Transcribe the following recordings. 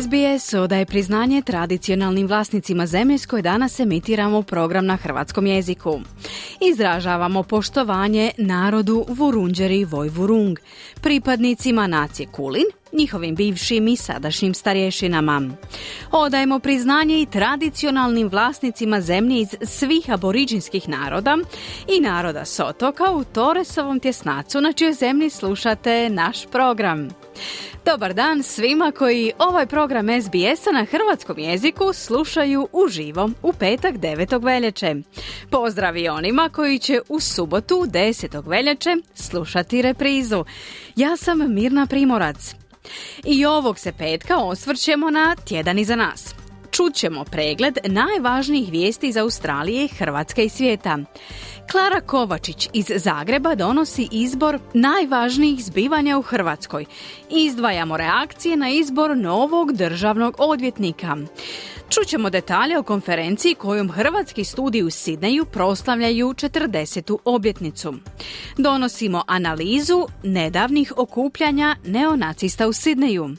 SBS odaje priznanje tradicionalnim vlasnicima zemlje s koje danas emitiramo program na hrvatskom jeziku. Izražavamo poštovanje narodu Vurunđeri Vojvurung, pripadnicima nacije Kulin, njihovim bivšim i sadašnjim starješinama. Odajemo priznanje i tradicionalnim vlasnicima zemlje iz svih aboriđinskih naroda i naroda Sotoka u Toresovom tjesnacu na čijoj zemlji slušate naš program. Dobar dan svima koji ovaj program SBS-a na hrvatskom jeziku slušaju uživo u petak 9. veljače. Pozdrav i onima koji će u subotu 10. veljače slušati reprizu. Ja sam Mirna Primorac. I ovog se petka osvrćemo na tjedan iza nas. Čućemo pregled najvažnijih vijesti iz Australije, Hrvatske i svijeta. Klara Kovačić iz Zagreba donosi izbor najvažnijih zbivanja u Hrvatskoj. Izdvajamo reakcije na izbor novog državnog odvjetnika. Čućemo detalje o konferenciji kojom Hrvatski studij u Sidneju proslavljaju 40. obljetnicu. Donosimo analizu nedavnih okupljanja neonacista u Sidneju.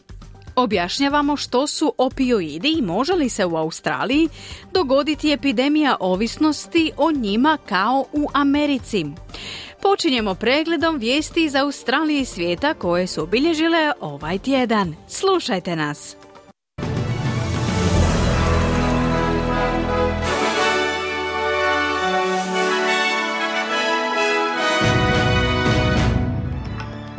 Objašnjavamo što su opioidi i može li se u Australiji dogoditi epidemija ovisnosti o njima kao u Americi. Počinjemo pregledom vijesti iz Australije i svijeta koje su obilježile ovaj tjedan. Slušajte nas!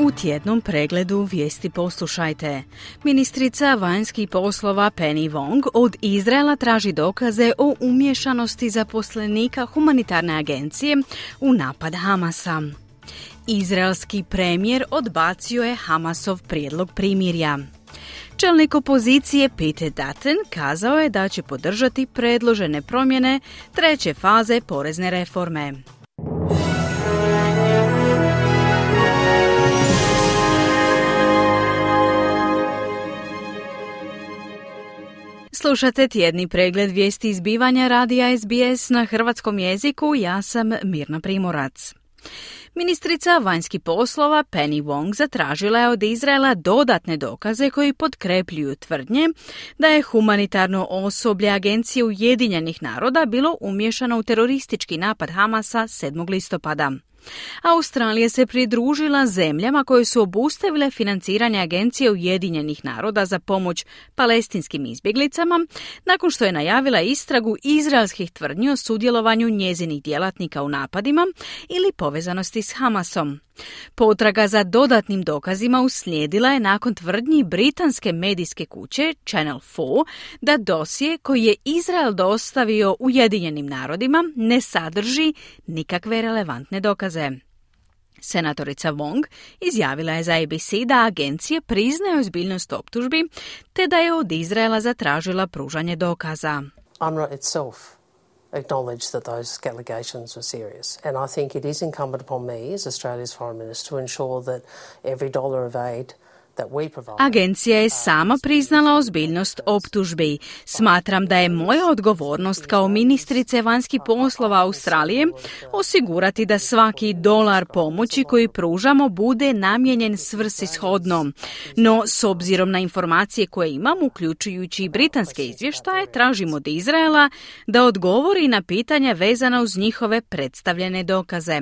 U tjednom pregledu vijesti poslušajte. Ministrica vanjskih poslova Penny Wong od Izraela traži dokaze o umješanosti zaposlenika humanitarne agencije u napad Hamasa. Izraelski premijer odbacio je Hamasov prijedlog primirja. Čelnik opozicije Peter Dutton kazao je da će podržati predložene promjene treće faze porezne reforme. Slušate tjedni pregled vijesti izbivanja radija SBS na hrvatskom jeziku, ja sam Mirna Primorac. Ministrica vanjskih poslova Penny Wong zatražila je od Izraela dodatne dokaze koji potkrepljuju tvrdnje da je humanitarno osoblje Agencije Ujedinjenih naroda bilo umješano u teroristički napad Hamasa 7. listopada. Australija se pridružila zemljama koje su obustavile financiranje Agencije Ujedinjenih naroda za pomoć palestinskim izbjeglicama nakon što je najavila istragu izraelskih tvrdnji o sudjelovanju njezinih djelatnika u napadima ili povezanosti s Hamasom. Potraga za dodatnim dokazima uslijedila je nakon tvrdnji britanske medijske kuće Channel 4 da dosije koji je Izrael dostavio Ujedinjenim narodima ne sadrži nikakve relevantne dokaze. Senatorica Wong izjavila je za ABC da agencije priznaju ozbiljnost optužbi te da je od Izraela zatražila pružanje dokaza. Acknowledged that those allegations were serious. And I think it is incumbent upon me as Australia's Foreign Minister to ensure that every dollar of aid Agencija je sama priznala ozbiljnost optužbi. Smatram da je moja odgovornost kao ministrice vanjskih poslova Australije osigurati da svaki dolar pomoći koji pružamo bude namijenjen svrsishodno. No, s obzirom na informacije koje imam, uključujući i britanske izvještaje, tražimo od Izraela da odgovori na pitanja vezana uz njihove predstavljene dokaze,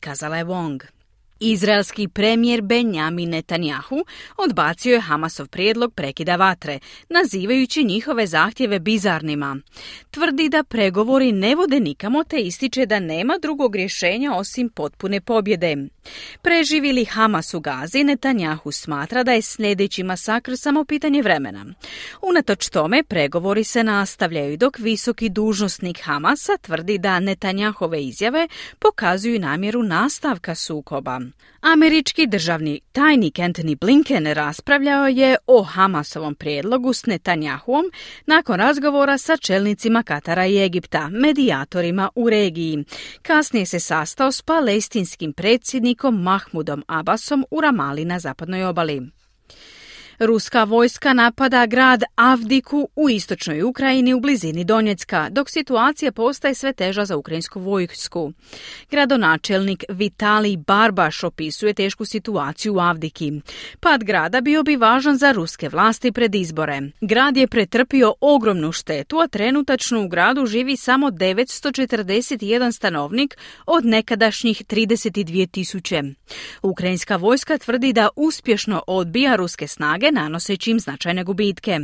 kazala je Wong. Izraelski premijer Benjamin Netanjahu odbacio je Hamasov prijedlog prekida vatre, nazivajući njihove zahtjeve bizarnima. Tvrdi da pregovori ne vode nikamo te ističe da nema drugog rješenja osim potpune pobjede. Preživili Hamas u Gazi, Netanjahu smatra da je sljedeći masakr samo pitanje vremena. Unatoč tome, pregovori se nastavljaju dok visoki dužnosnik Hamasa tvrdi da Netanjahove izjave pokazuju namjeru nastavka sukoba. Američki državni tajnik Anthony Blinken raspravljao je o Hamasovom prijedlogu s Netanjahuom nakon razgovora sa čelnicima Katara i Egipta, medijatorima u regiji. Kasnije se sastao s palestinskim predsjednikom Mahmudom Abbasom u Ramali na zapadnoj obali. Ruska vojska napada grad Avdiku u istočnoj Ukrajini u blizini Donjecka, dok situacija postaje sve teža za ukrajinsku vojsku. Gradonačelnik Vitali Barbaš opisuje tešku situaciju u Avdiki. Pad grada bio bi važan za ruske vlasti pred izbore. Grad je pretrpio ogromnu štetu, a trenutačno u gradu živi samo 941 stanovnik od nekadašnjih 32 tisuće. Ukrajinska vojska tvrdi da uspješno odbija ruske snage nanoseći im značajne gubitke.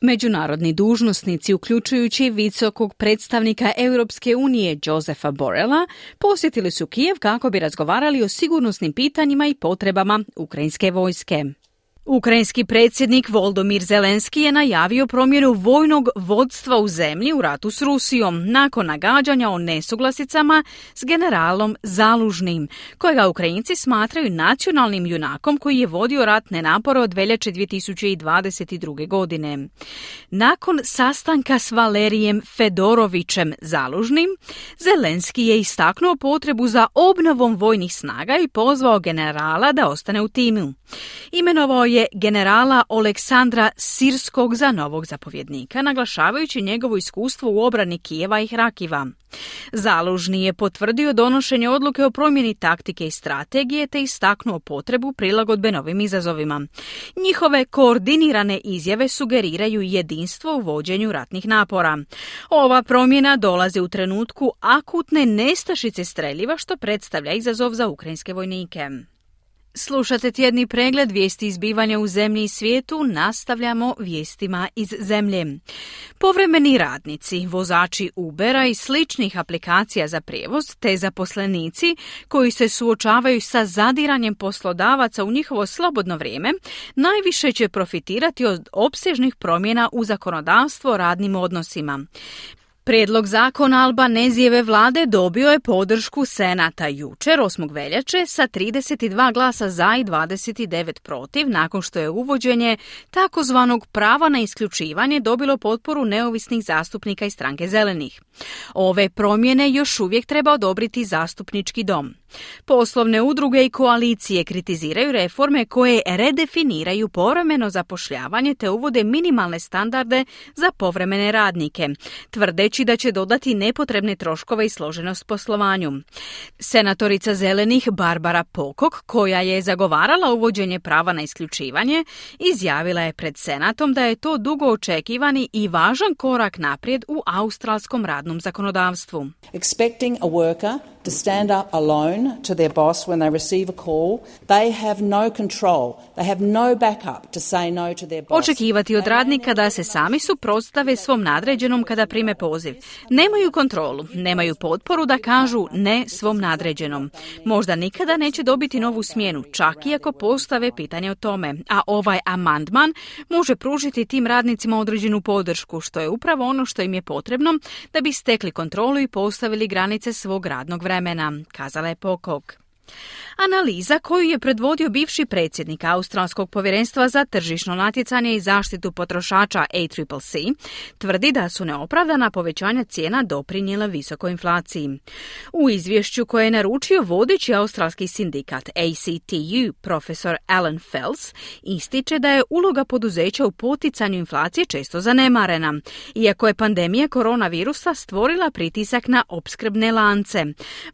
Međunarodni dužnosnici, uključujući visokog predstavnika Europske unije Josefa Borela, posjetili su Kijev kako bi razgovarali o sigurnosnim pitanjima i potrebama ukrajinske vojske. Ukrajinski predsjednik Voldomir Zelenski je najavio promjenu vojnog vodstva u zemlji u ratu s Rusijom nakon nagađanja o nesuglasicama s generalom Zalužnim, kojega Ukrajinci smatraju nacionalnim junakom koji je vodio ratne napore od veljače 2022. godine. Nakon sastanka s Valerijem Fedorovićem Zalužnim, Zelenski je istaknuo potrebu za obnovom vojnih snaga i pozvao generala da ostane u timu. Imenovao je generala Aleksandra Sirskog za novog zapovjednika, naglašavajući njegovo iskustvo u obrani Kijeva i Hrakiva. Zalužni je potvrdio donošenje odluke o promjeni taktike i strategije te istaknuo potrebu prilagodbe novim izazovima. Njihove koordinirane izjave sugeriraju jedinstvo u vođenju ratnih napora. Ova promjena dolazi u trenutku akutne nestašice streljiva što predstavlja izazov za ukrajinske vojnike. Slušate tjedni pregled vijesti izbivanja u zemlji i svijetu, nastavljamo vijestima iz zemlje. Povremeni radnici, vozači Ubera i sličnih aplikacija za prijevoz, te zaposlenici koji se suočavaju sa zadiranjem poslodavaca u njihovo slobodno vrijeme, najviše će profitirati od opsežnih promjena u zakonodavstvo radnim odnosima. Prijedlog zakona Albanezijeve vlade dobio je podršku Senata jučer 8. veljače sa 32 glasa za i 29 protiv nakon što je uvođenje takozvanog prava na isključivanje dobilo potporu neovisnih zastupnika i stranke zelenih. Ove promjene još uvijek treba odobriti zastupnički dom. Poslovne udruge i koalicije kritiziraju reforme koje redefiniraju povremeno zapošljavanje te uvode minimalne standarde za povremene radnike, tvrdeći da će dodati nepotrebne troškove i složenost poslovanju. Senatorica zelenih Barbara Pokok, koja je zagovarala uvođenje prava na isključivanje, izjavila je pred Senatom da je to dugo očekivani i važan korak naprijed u australskom radnom zakonodavstvu. Expecting a worker to stand up alone to their boss when they receive a call, they have no control. They have no backup to say no to their boss. Očekivati od radnika da se sami suprotstave svom nadređenom kada prime poziv. Nemaju kontrolu, nemaju potporu da kažu ne svom nadređenom. Možda nikada neće dobiti novu smjenu, čak i ako postave pitanje o tome. A ovaj amandman može pružiti tim radnicima određenu podršku, što je upravo ono što im je potrebno da bi stekli kontrolu i postavili granice svog radnog vremena, kazala je Pokok. Analiza koju je predvodio bivši predsjednik Australskog povjerenstva za tržišno natjecanje i zaštitu potrošača ACCC tvrdi da su neopravdana povećanja cijena doprinijela visokoj inflaciji. U izvješću koje je naručio vodeći australski sindikat ACTU, profesor Alan Fels, ističe da je uloga poduzeća u poticanju inflacije često zanemarena, iako je pandemija koronavirusa stvorila pritisak na opskrbne lance.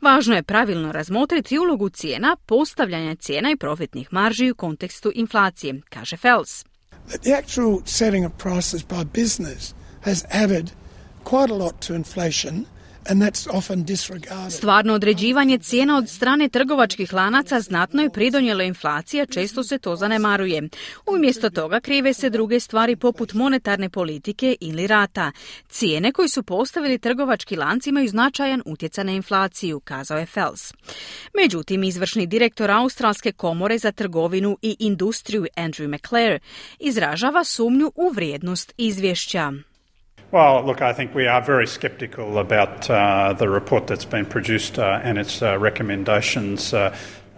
Važno je pravilno razmotriti ulogu cijena postavljanja cijena i profitnih marži u kontekstu inflacije, kaže Fels. The actual setting of prices by business has added quite a lot to inflation Stvarno određivanje cijena od strane trgovačkih lanaca znatno je pridonijelo inflacija, često se to zanemaruje. Umjesto toga krive se druge stvari poput monetarne politike ili rata. Cijene koji su postavili trgovački lanci imaju značajan utjecaj na inflaciju, kazao je Fels. Međutim, izvršni direktor Australske komore za trgovinu i industriju Andrew McClare izražava sumnju u vrijednost izvješća. Well, look, I think we are very sceptical about uh, the report that's been produced uh, and its uh, recommendations.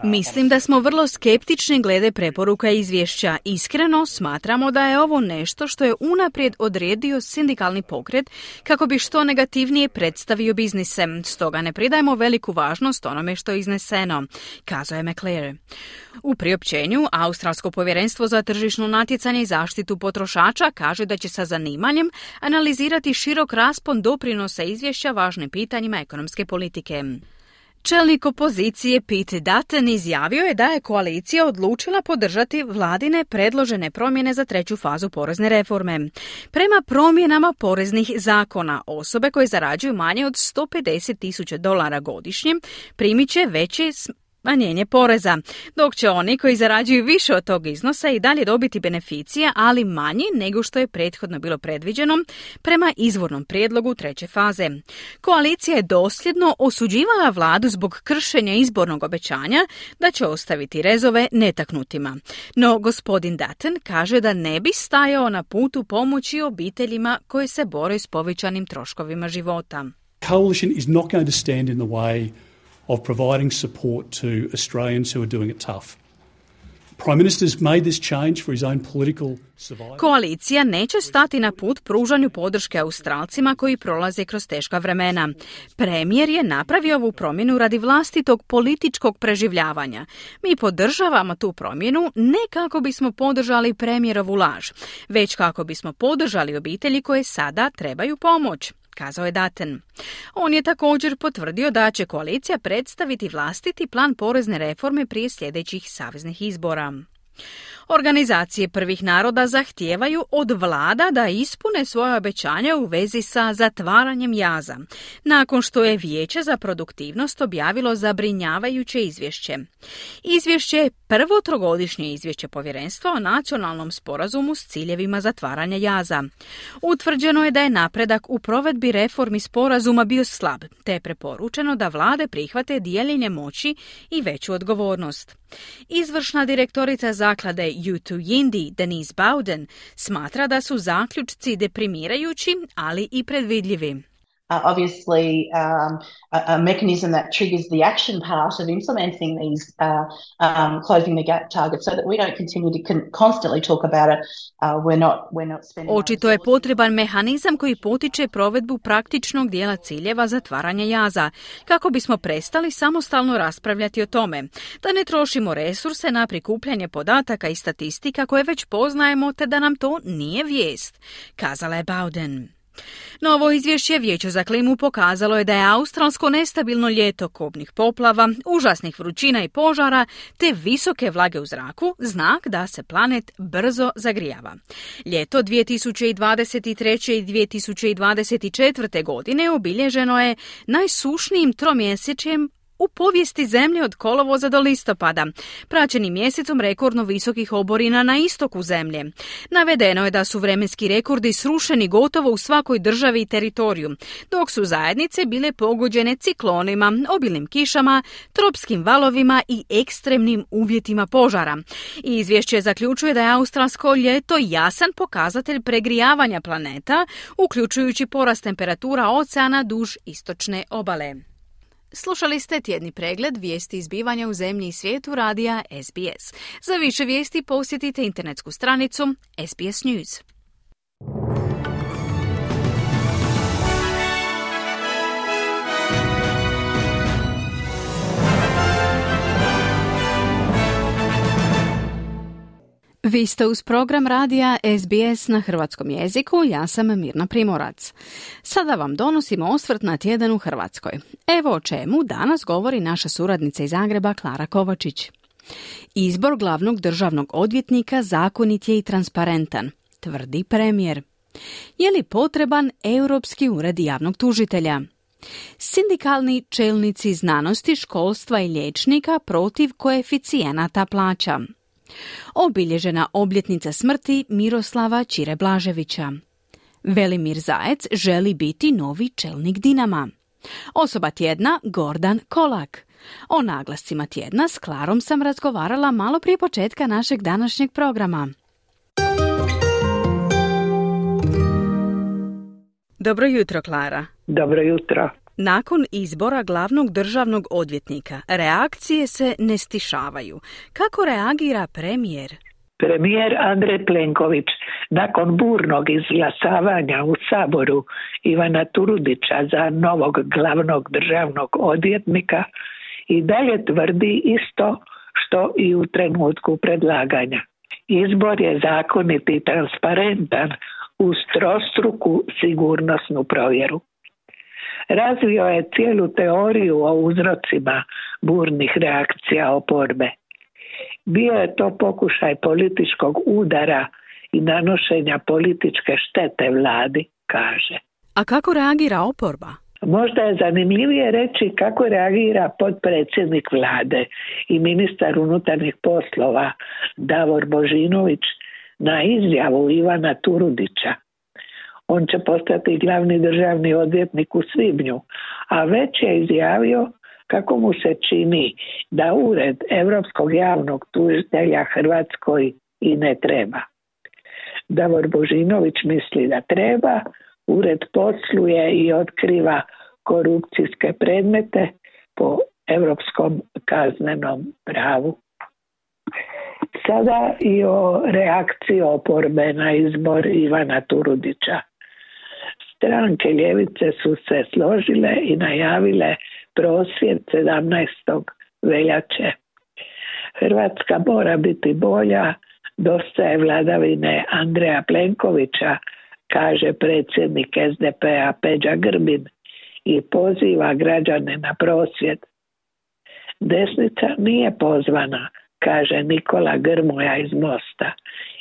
Mislim da smo vrlo skeptični glede preporuka izvješća. Iskreno smatramo da je ovo nešto što je unaprijed odredio sindikalni pokret kako bi što negativnije predstavio biznise. Stoga ne pridajemo veliku važnost onome što je izneseno, kazao je McClare. U priopćenju Australsko povjerenstvo za tržišno natjecanje i zaštitu potrošača kaže da će sa zanimanjem analizirati širok raspon doprinosa izvješća važnim pitanjima ekonomske politike. Čelnik opozicije Pete Dutton izjavio je da je koalicija odlučila podržati vladine predložene promjene za treću fazu porezne reforme. Prema promjenama poreznih zakona, osobe koje zarađuju manje od 150 tisuća dolara godišnje primit će veće smanjenje poreza, dok će oni koji zarađuju više od tog iznosa i dalje dobiti beneficije, ali manji nego što je prethodno bilo predviđeno prema izvornom prijedlogu treće faze. Koalicija je dosljedno osuđivala vladu zbog kršenja izbornog obećanja da će ostaviti rezove netaknutima. No gospodin Dutton kaže da ne bi stajao na putu pomoći obiteljima koje se bore s povećanim troškovima života. Coalition is not going to stand in the way of providing support to Australians who are doing it tough. Prime Minister's made this change for his own political survival. Koalicija neće stati na put pružanju podrške Australcima koji prolaze kroz teška vremena. Premijer je napravio ovu promjenu radi vlastitog političkog preživljavanja. Mi podržavamo tu promjenu ne kako bismo podržali premijerovu laž, već kako bismo podržali obitelji koje sada trebaju pomoć kazao je Daten. On je također potvrdio da će koalicija predstaviti vlastiti plan porezne reforme prije sljedećih saveznih izbora. Organizacije prvih naroda zahtijevaju od vlada da ispune svoje obećanja u vezi sa zatvaranjem jaza, nakon što je Vijeće za produktivnost objavilo zabrinjavajuće izvješće. Izvješće je prvo trogodišnje izvješće povjerenstva o nacionalnom sporazumu s ciljevima zatvaranja jaza. Utvrđeno je da je napredak u provedbi reformi sporazuma bio slab, te je preporučeno da vlade prihvate dijeljenje moći i veću odgovornost. Izvršna direktorica zaklade U2 Yindi, Denise Bowden, smatra da su zaključci deprimirajući, ali i predvidljivi. Uh, obviously, um, a, a, mechanism that triggers the action part of implementing these uh, um, closing the gap targets so that we don't continue to con- constantly talk about it. Uh, we're not, we're not spending Očito je potreban mehanizam koji potiče provedbu praktičnog dijela ciljeva zatvaranja jaza, kako bismo prestali samostalno raspravljati o tome, da ne trošimo resurse na prikupljanje podataka i statistika koje već poznajemo te da nam to nije vijest, kazala je Bowden. Novo izvješće Vijeća za klimu pokazalo je da je australsko nestabilno ljeto kobnih poplava, užasnih vrućina i požara te visoke vlage u zraku znak da se planet brzo zagrijava. Ljeto 2023. i 2024. godine obilježeno je najsušnijim tromjesečjem u povijesti zemlje od kolovoza do listopada, praćeni mjesecom rekordno visokih oborina na istoku zemlje. Navedeno je da su vremenski rekordi srušeni gotovo u svakoj državi i teritoriju, dok su zajednice bile pogođene ciklonima, obilnim kišama, tropskim valovima i ekstremnim uvjetima požara. Izvješće zaključuje da je australsko ljeto jasan pokazatelj pregrijavanja planeta, uključujući porast temperatura oceana duž istočne obale. Slušali ste tjedni pregled vijesti izbivanja u zemlji i svijetu radija SBS. Za više vijesti posjetite internetsku stranicu SBS News. Vi ste uz program radija SBS na hrvatskom jeziku, ja sam Mirna Primorac. Sada vam donosimo osvrt na tjedan u Hrvatskoj. Evo o čemu danas govori naša suradnica iz Zagreba Klara Kovačić. Izbor glavnog državnog odvjetnika zakonit je i transparentan, tvrdi premijer. Je li potreban Europski ured javnog tužitelja? Sindikalni čelnici znanosti, školstva i liječnika protiv koeficijenata plaća obilježena obljetnica smrti Miroslava Čire Blaževića. Velimir Zajec želi biti novi čelnik Dinama. Osoba tjedna Gordan Kolak. O naglascima tjedna s Klarom sam razgovarala malo prije početka našeg današnjeg programa. Dobro jutro, Klara. Dobro jutro. Nakon izbora glavnog državnog odvjetnika, reakcije se ne stišavaju. Kako reagira premijer? Premijer Andrej Plenković nakon burnog izglasavanja u Saboru Ivana Turudića za novog glavnog državnog odvjetnika i dalje tvrdi isto što i u trenutku predlaganja. Izbor je zakonit i transparentan uz trostruku sigurnosnu provjeru. Razvio je cijelu teoriju o uzrocima burnih reakcija oporbe. Bio je to pokušaj političkog udara i nanošenja političke štete vladi, kaže. A kako reagira oporba? Možda je zanimljivije reći kako reagira potpredsjednik vlade i ministar unutarnjih poslova Davor Božinović na izjavu Ivana Turudića. On će postati glavni državni odvjetnik u svibnju, a već je izjavio kako mu se čini da ured Europskog javnog tužitelja Hrvatskoj i ne treba. Davor Božinović misli da treba, ured posluje i otkriva korupcijske predmete po europskom kaznenom pravu. Sada i o reakciji oporbe na izbor Ivana Turudića. Stranke ljevice su se složile i najavile prosvjed 17. veljače. Hrvatska mora biti bolja, dosta je vladavine Andreja Plenkovića, kaže predsjednik SDP-a Peđa Grbin i poziva građane na prosvjed. Desnica nije pozvana, kaže Nikola Grmoja iz Mosta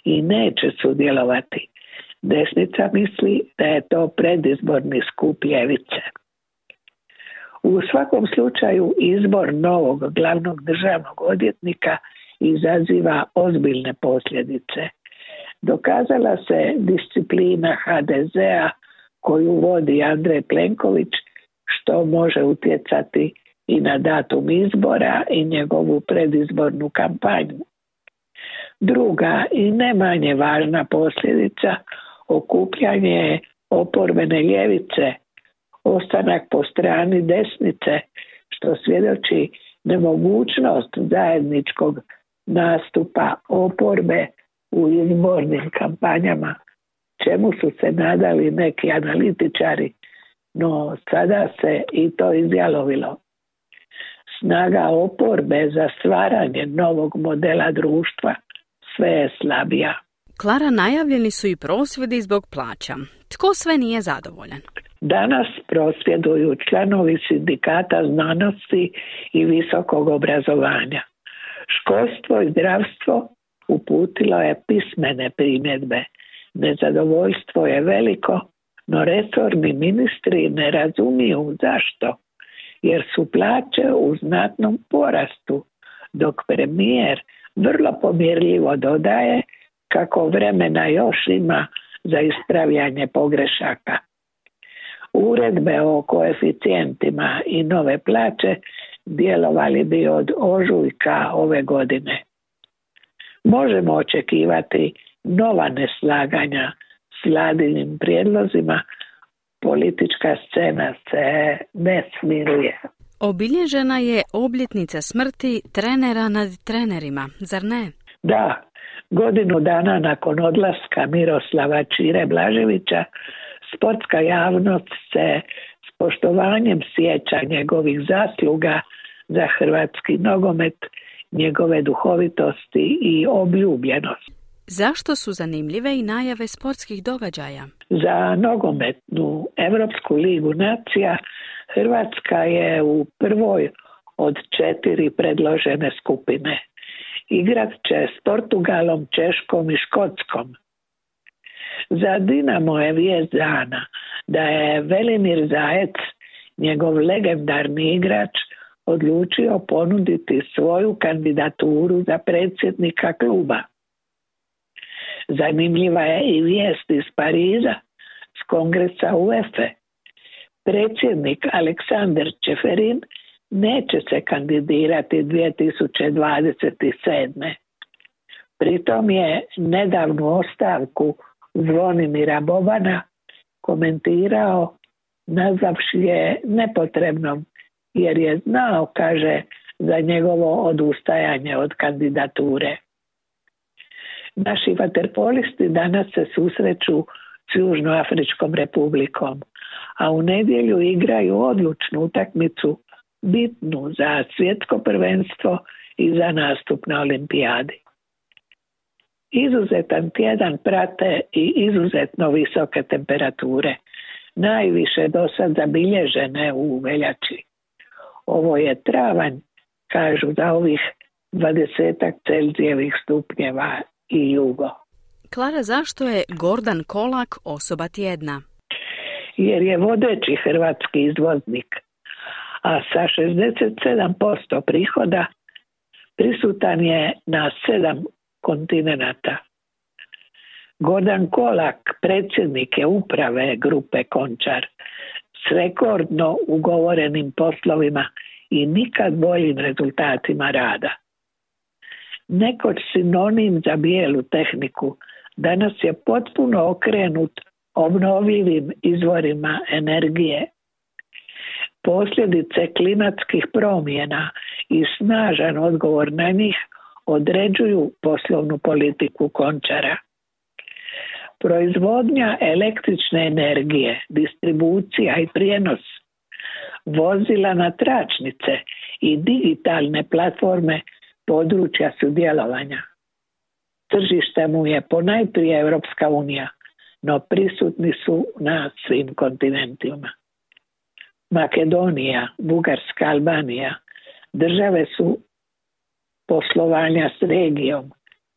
i neće sudjelovati. Desnica misli da je to predizborni skup ljevice. U svakom slučaju izbor novog glavnog državnog odvjetnika izaziva ozbiljne posljedice. Dokazala se disciplina HDZ-a koju vodi Andrej Plenković što može utjecati i na datum izbora i njegovu predizbornu kampanju. Druga i ne manje važna posljedica okupljanje oporbene ljevice, ostanak po strani desnice, što svjedoči nemogućnost zajedničkog nastupa oporbe u izbornim kampanjama, čemu su se nadali neki analitičari, no sada se i to izjalovilo. Snaga oporbe za stvaranje novog modela društva sve je slabija. Klara, najavljeni su i prosvjedi zbog plaća. Tko sve nije zadovoljan? Danas prosvjeduju članovi sindikata znanosti i visokog obrazovanja. Školstvo i zdravstvo uputilo je pismene primjedbe. Nezadovoljstvo je veliko, no resorni ministri ne razumiju zašto, jer su plaće u znatnom porastu, dok premijer vrlo pomjerljivo dodaje kako vremena još ima za ispravljanje pogrešaka. Uredbe o koeficijentima i nove plaće djelovali bi od ožujka ove godine. Možemo očekivati nova neslaganja s vladinim prijedlozima, politička scena se ne smiruje. Obilježena je obljetnica smrti trenera nad trenerima, zar ne? Da, godinu dana nakon odlaska Miroslava Čire Blaževića, sportska javnost se s poštovanjem sjeća njegovih zasluga za hrvatski nogomet, njegove duhovitosti i obljubljenost. Zašto su zanimljive i najave sportskih događaja? Za nogometnu Europsku ligu nacija Hrvatska je u prvoj od četiri predložene skupine igrat će s Portugalom, Češkom i Škotskom. Za Dinamo je vijest dana da je Velimir Zajec, njegov legendarni igrač, odlučio ponuditi svoju kandidaturu za predsjednika kluba. Zanimljiva je i vijest iz Pariza s kongresa UEFA. Predsjednik Aleksandar Čeferin neće se kandidirati 2027. Pritom je nedavnu ostavku Zvonimira Bobana komentirao nazavši je nepotrebnom jer je znao, kaže, za njegovo odustajanje od kandidature. Naši vaterpolisti danas se susreću s Južnoafričkom republikom, a u nedjelju igraju odlučnu utakmicu bitnu za svjetsko prvenstvo i za nastup na olimpijadi. Izuzetan tjedan prate i izuzetno visoke temperature, najviše do sad zabilježene u veljači. Ovo je travanj, kažu da ovih dvadesetak Celzijevih stupnjeva i jugo. Klara, zašto je Gordan Kolak osoba tjedna? Jer je vodeći hrvatski izvoznik, a sa 67% prihoda prisutan je na sedam kontinenata. Gordan Kolak, predsjednik je uprave grupe Končar, s rekordno ugovorenim poslovima i nikad boljim rezultatima rada. Nekoć sinonim za bijelu tehniku danas je potpuno okrenut obnovljivim izvorima energije. Posljedice klimatskih promjena i snažan odgovor na njih određuju poslovnu politiku končara. Proizvodnja električne energije, distribucija i prijenos vozila na tračnice i digitalne platforme područja sudjelovanja. Tržište mu je ponajprije Europska unija, no prisutni su na svim kontinentima. Makedonija, Bugarska, Albanija države su poslovanja s regijom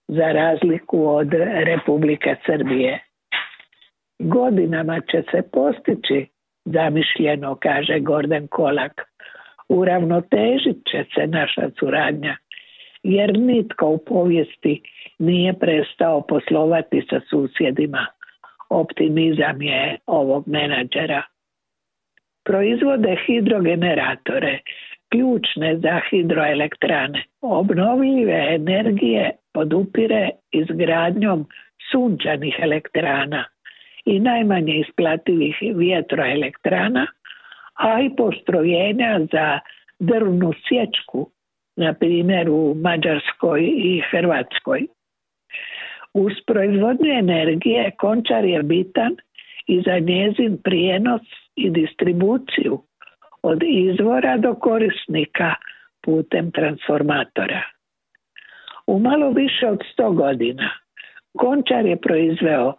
za razliku od Republike Srbije. Godinama će se postići zamišljeno, kaže Gordon Kolak. Uravnotežit će se naša suradnja, jer nitko u povijesti nije prestao poslovati sa susjedima. Optimizam je ovog menadžera. Proizvode hidrogeneratore, ključne za hidroelektrane. Obnovljive energije podupire izgradnjom sunčanih elektrana i najmanje isplativih vjetroelektrana, a i postrojenja za drvnu sječku, na primjer u Mađarskoj i Hrvatskoj. Uz proizvodnju energije končar je bitan i za njezin prijenos i distribuciju od izvora do korisnika putem transformatora. U malo više od 100 godina Končar je proizveo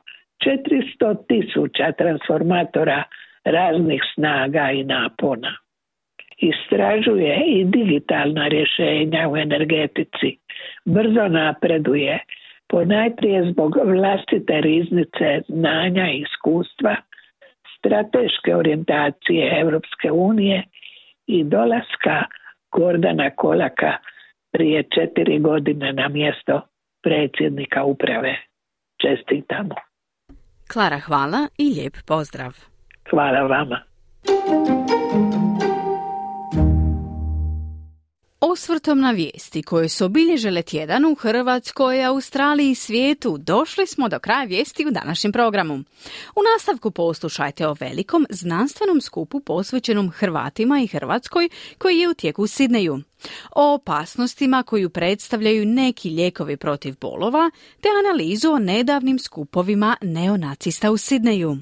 400 tisuća transformatora raznih snaga i napona. Istražuje i digitalna rješenja u energetici. Brzo napreduje, ponajprije zbog vlastite riznice znanja i iskustva, strateške orijentacije Europske unije i dolaska Gordana Kolaka prije četiri godine na mjesto predsjednika uprave. Čestitamo. Klara, hvala i lijep pozdrav. Hvala vama. Osvrtom na vijesti koje su obilježile tjedan u Hrvatskoj, Australiji i svijetu, došli smo do kraja vijesti u današnjem programu. U nastavku poslušajte o velikom znanstvenom skupu posvećenom Hrvatima i Hrvatskoj koji je u tijeku u Sidneju. O opasnostima koju predstavljaju neki lijekovi protiv bolova, te analizu o nedavnim skupovima neonacista u Sidneju.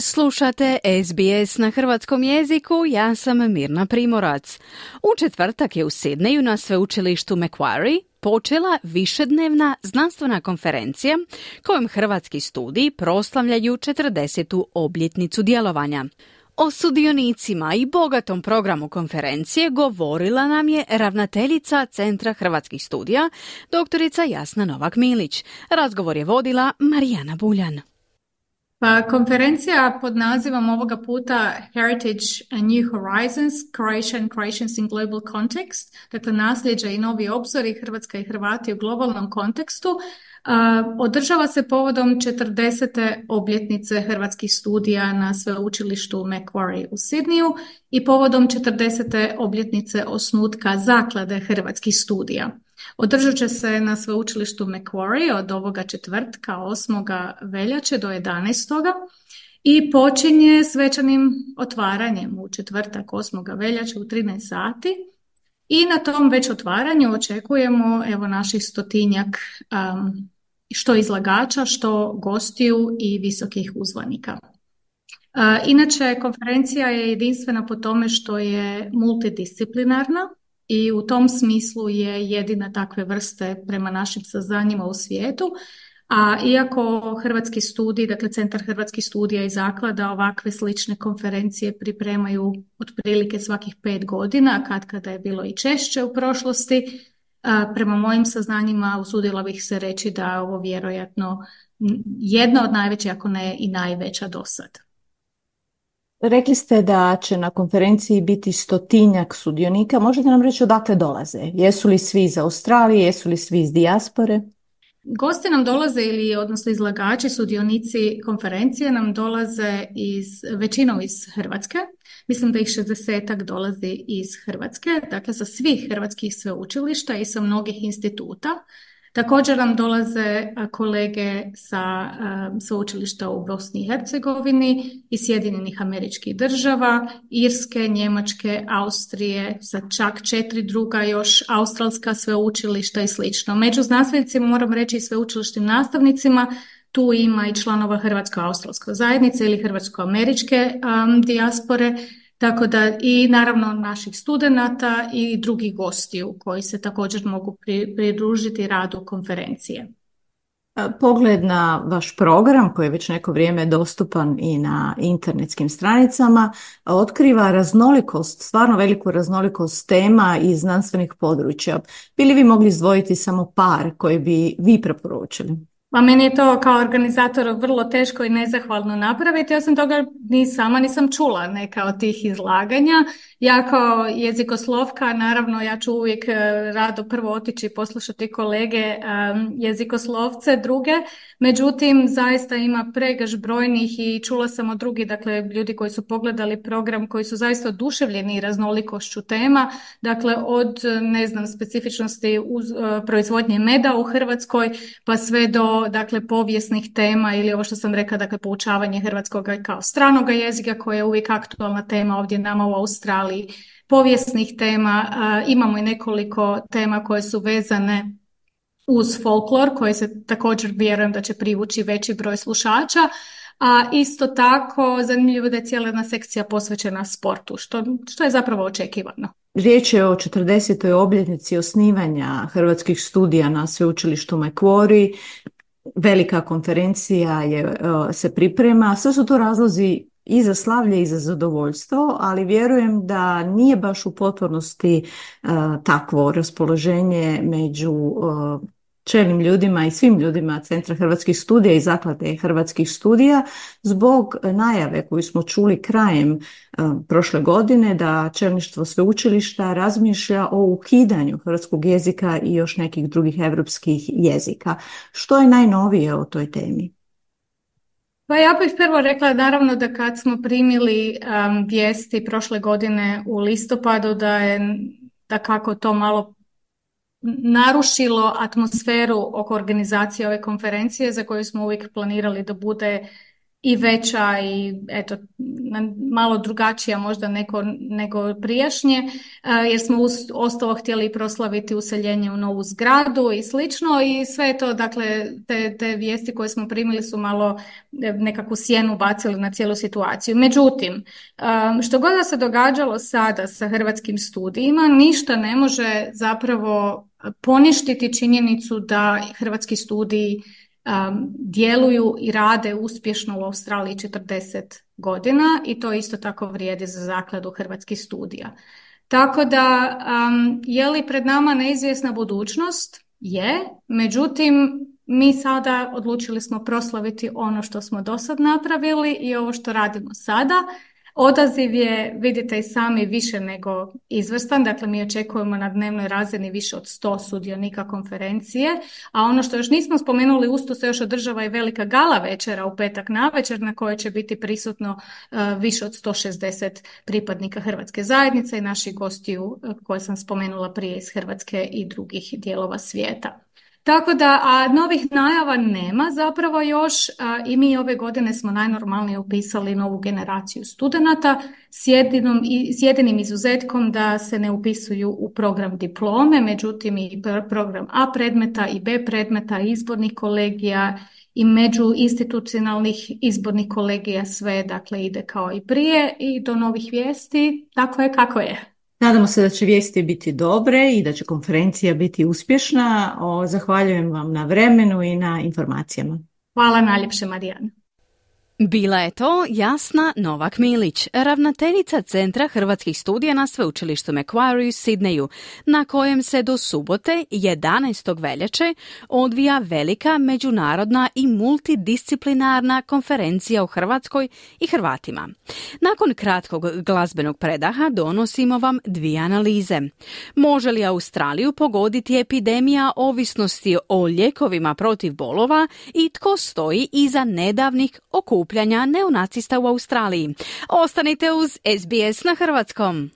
Slušate SBS na hrvatskom jeziku, ja sam Mirna Primorac. U četvrtak je u Sidneju na sveučilištu Macquarie počela višednevna znanstvena konferencija kojom hrvatski studiji proslavljaju 40. obljetnicu djelovanja. O sudionicima i bogatom programu konferencije govorila nam je ravnateljica Centra hrvatskih studija, doktorica Jasna Novak-Milić. Razgovor je vodila Marijana Buljan. Pa konferencija pod nazivom ovoga puta Heritage and New Horizons, Croatia and Croatians in Global Context, dakle nasljeđa i novi obzori Hrvatska i Hrvati u globalnom kontekstu, održava se povodom 40. obljetnice hrvatskih studija na sveučilištu Macquarie u Sidniju i povodom 40. obljetnice osnutka zaklade hrvatskih studija. Održat će se na sveučilištu Macquarie od ovoga četvrtka 8. veljače do 11. i počinje svečanim otvaranjem u četvrtak 8. veljače u 13 sati. I na tom već otvaranju očekujemo evo naših stotinjak um, što izlagača, što gostiju i visokih uzvanika. Inače, konferencija je jedinstvena po tome što je multidisciplinarna i u tom smislu je jedina takve vrste prema našim saznanjima u svijetu. A iako Hrvatski studij, dakle Centar Hrvatskih studija i zaklada ovakve slične konferencije pripremaju otprilike svakih pet godina, kad kada je bilo i češće u prošlosti, prema mojim saznanjima usudila bih se reći da je ovo vjerojatno jedna od najvećih, ako ne i najveća do sad. Rekli ste da će na konferenciji biti stotinjak sudionika. Možete nam reći odakle dolaze? Jesu li svi iz Australije, jesu li svi iz dijaspore? Gosti nam dolaze ili odnosno izlagači, sudionici konferencije nam dolaze iz, većinom iz Hrvatske. Mislim da ih 60 dolazi iz Hrvatske, dakle sa svih hrvatskih sveučilišta i sa mnogih instituta. Također nam dolaze kolege sa sveučilišta u Bosni i Hercegovini i Sjedinjenih američkih država, Irske, Njemačke, Austrije, sa čak četiri druga još australska sveučilišta i slično. Među znanstvenicima moram reći i sveučilišnim nastavnicima tu ima i članova Hrvatsko-australske zajednice ili Hrvatsko-američke dijaspore, tako da i naravno naših studenata i drugih gostiju koji se također mogu pridružiti radu konferencije. Pogled na vaš program koji je već neko vrijeme dostupan i na internetskim stranicama otkriva raznolikost, stvarno veliku raznolikost tema i znanstvenih područja. Bili vi mogli izdvojiti samo par koje bi vi preporučili? Pa meni je to kao organizator vrlo teško i nezahvalno napraviti. Ja sam toga ni sama nisam čula neka od tih izlaganja. Ja kao jezikoslovka, naravno ja ću uvijek e, rado prvo otići i poslušati kolege jezikoslovce druge. Međutim, zaista ima pregaž brojnih i čula sam od drugih, dakle ljudi koji su pogledali program koji su zaista oduševljeni raznolikošću tema. Dakle, od ne znam specifičnosti e, proizvodnje meda u Hrvatskoj pa sve do dakle povijesnih tema ili ovo što sam rekla dakle poučavanje hrvatskog kao stranog jezika koja je uvijek aktualna tema ovdje nama u Australiji povijesnih tema imamo i nekoliko tema koje su vezane uz folklor koje se također vjerujem da će privući veći broj slušača a isto tako zanimljivo da je cijela jedna sekcija posvećena sportu, što, što je zapravo očekivano. Riječ je o 40. obljetnici osnivanja hrvatskih studija na sveučilištu Macquarie velika konferencija je, e, se priprema. Sve su to razlozi i za slavlje i za zadovoljstvo, ali vjerujem da nije baš u potpornosti e, takvo raspoloženje među e, čelnim ljudima i svim ljudima Centra Hrvatskih studija i Zaklade Hrvatskih studija zbog najave koju smo čuli krajem e, prošle godine da čelništvo sveučilišta razmišlja o ukidanju hrvatskog jezika i još nekih drugih europskih jezika. Što je najnovije o toj temi? Pa ja bih prvo rekla naravno da kad smo primili um, vijesti prošle godine u listopadu da je da kako to malo narušilo atmosferu oko organizacije ove konferencije za koju smo uvijek planirali da bude i veća i eto malo drugačija možda neko, nego prijašnje jer smo ostalo htjeli proslaviti useljenje u novu zgradu i slično i sve to dakle te, te vijesti koje smo primili su malo e, nekakvu sjenu bacili na cijelu situaciju. Međutim, što god da se događalo sada sa hrvatskim studijima, ništa ne može zapravo poništiti činjenicu da hrvatski studiji um, djeluju i rade uspješno u Australiji 40 godina i to isto tako vrijedi za zakladu hrvatskih studija. Tako da um, je li pred nama neizvjesna budućnost? Je, međutim mi sada odlučili smo proslaviti ono što smo do sad napravili i ovo što radimo sada Odaziv je, vidite i sami, više nego izvrstan, dakle mi očekujemo na dnevnoj razini više od 100 sudionika konferencije, a ono što još nismo spomenuli, usto se još održava i velika gala večera u petak na večer na kojoj će biti prisutno e, više od 160 pripadnika Hrvatske zajednice i naših gostiju e, koje sam spomenula prije iz Hrvatske i drugih dijelova svijeta. Tako da, a novih najava nema zapravo još i mi ove godine smo najnormalnije upisali novu generaciju studenata s, jedinom, s jedinim izuzetkom da se ne upisuju u program diplome, međutim i program A predmeta i B predmeta, izbornih kolegija i među institucionalnih izbornih kolegija sve dakle ide kao i prije i do novih vijesti, tako je kako je. Nadamo se da će vijesti biti dobre i da će konferencija biti uspješna. zahvaljujem vam na vremenu i na informacijama. Hvala najljepše Marijana. Bila je to Jasna Novak Milić, ravnateljica Centra hrvatskih studija na sveučilištu Macquarie u Sidneju, na kojem se do subote 11. veljače odvija velika međunarodna i multidisciplinarna konferencija u Hrvatskoj i Hrvatima. Nakon kratkog glazbenog predaha donosimo vam dvije analize. Može li Australiju pogoditi epidemija ovisnosti o lijekovima protiv bolova i tko stoji iza nedavnih okup okupljanja neonacista u Australiji. Ostanite uz SBS na Hrvatskom.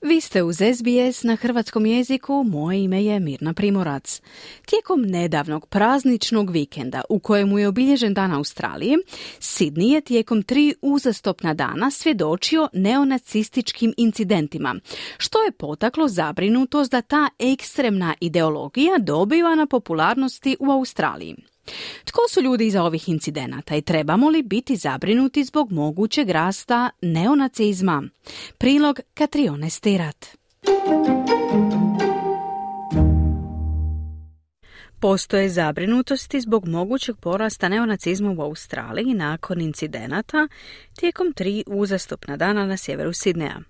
Vi ste uz SBS na hrvatskom jeziku, moje ime je Mirna Primorac. Tijekom nedavnog prazničnog vikenda u kojemu je obilježen dan Australije, Sidney je tijekom tri uzastopna dana svjedočio neonacističkim incidentima, što je potaklo zabrinutost da ta ekstremna ideologija dobiva na popularnosti u Australiji. Tko su ljudi iza ovih incidenata i trebamo li biti zabrinuti zbog mogućeg rasta neonacizma? Prilog Katrione Stirat. Postoje zabrinutosti zbog mogućeg porasta neonacizma u Australiji nakon incidenata tijekom tri uzastopna dana na sjeveru Sidneja.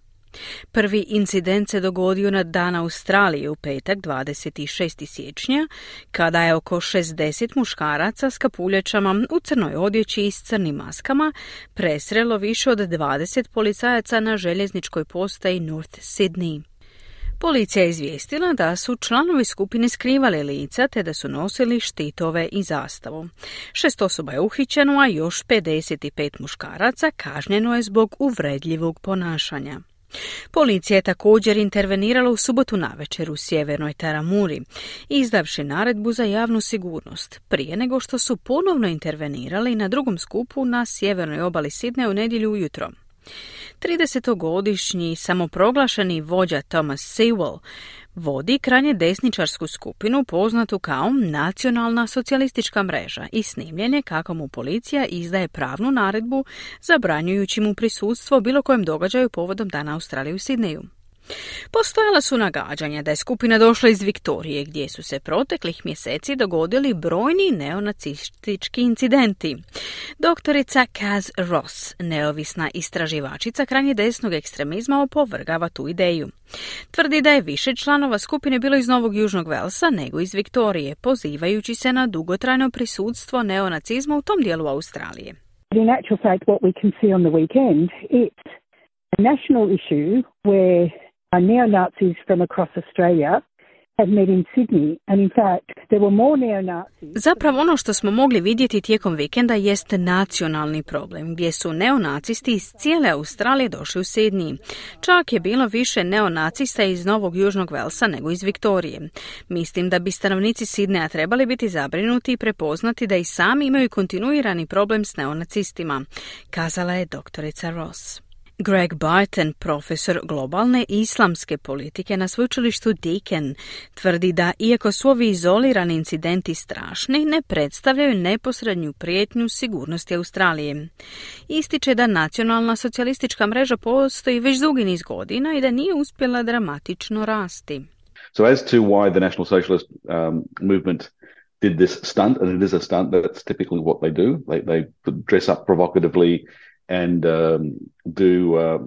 Prvi incident se dogodio na dan Australije u petak 26. siječnja, kada je oko 60 muškaraca s kapuljačama u crnoj odjeći i s crnim maskama presrelo više od 20 policajaca na željezničkoj postaji North Sydney. Policija je izvijestila da su članovi skupine skrivali lica te da su nosili štitove i zastavu. Šest osoba je uhićeno, a još 55 muškaraca kažnjeno je zbog uvredljivog ponašanja. Policija je također intervenirala u subotu navečer u sjevernoj Taramuri, izdavši naredbu za javnu sigurnost, prije nego što su ponovno intervenirali na drugom skupu na sjevernoj obali Sidne u nedjelju ujutro. 30-godišnji samoproglašeni vođa Thomas Sewell vodi krajnje desničarsku skupinu poznatu kao Nacionalna socijalistička mreža i snimljen je kako mu policija izdaje pravnu naredbu zabranjujući mu prisutstvo bilo kojem događaju povodom Dana Australije u Sidneju. Postojala su nagađanja da je skupina došla iz Viktorije gdje su se proteklih mjeseci dogodili brojni neonacistički incidenti. Doktorica Kaz Ross, neovisna istraživačica krajnje desnog ekstremizma, opovrgava tu ideju. Tvrdi da je više članova skupine bilo iz Novog Južnog Velsa nego iz Viktorije, pozivajući se na dugotrajno prisutstvo neonacizma u tom dijelu Australije. In actual fact, what we can see on the weekend, it's a national issue where neo-Nazis from across Australia Zapravo ono što smo mogli vidjeti tijekom vikenda jest nacionalni problem, gdje su neonacisti iz cijele Australije došli u Sidniji. Čak je bilo više neonacista iz Novog Južnog Velsa nego iz Viktorije. Mislim da bi stanovnici Sidneja trebali biti zabrinuti i prepoznati da i sami imaju kontinuirani problem s neonacistima, kazala je doktorica Ross. Greg Barton, profesor globalne islamske politike na sveučilištu Deakin, tvrdi da iako su ovi izolirani incidenti strašni, ne predstavljaju neposrednju prijetnju sigurnosti Australije. Ističe da nacionalna socijalistička mreža postoji već dugi niz godina i da nije uspjela dramatično rasti. So as to why the National Socialist um, movement did this stunt, and it is a stunt, that's typically what they do. They, they dress up provocatively and um, do uh,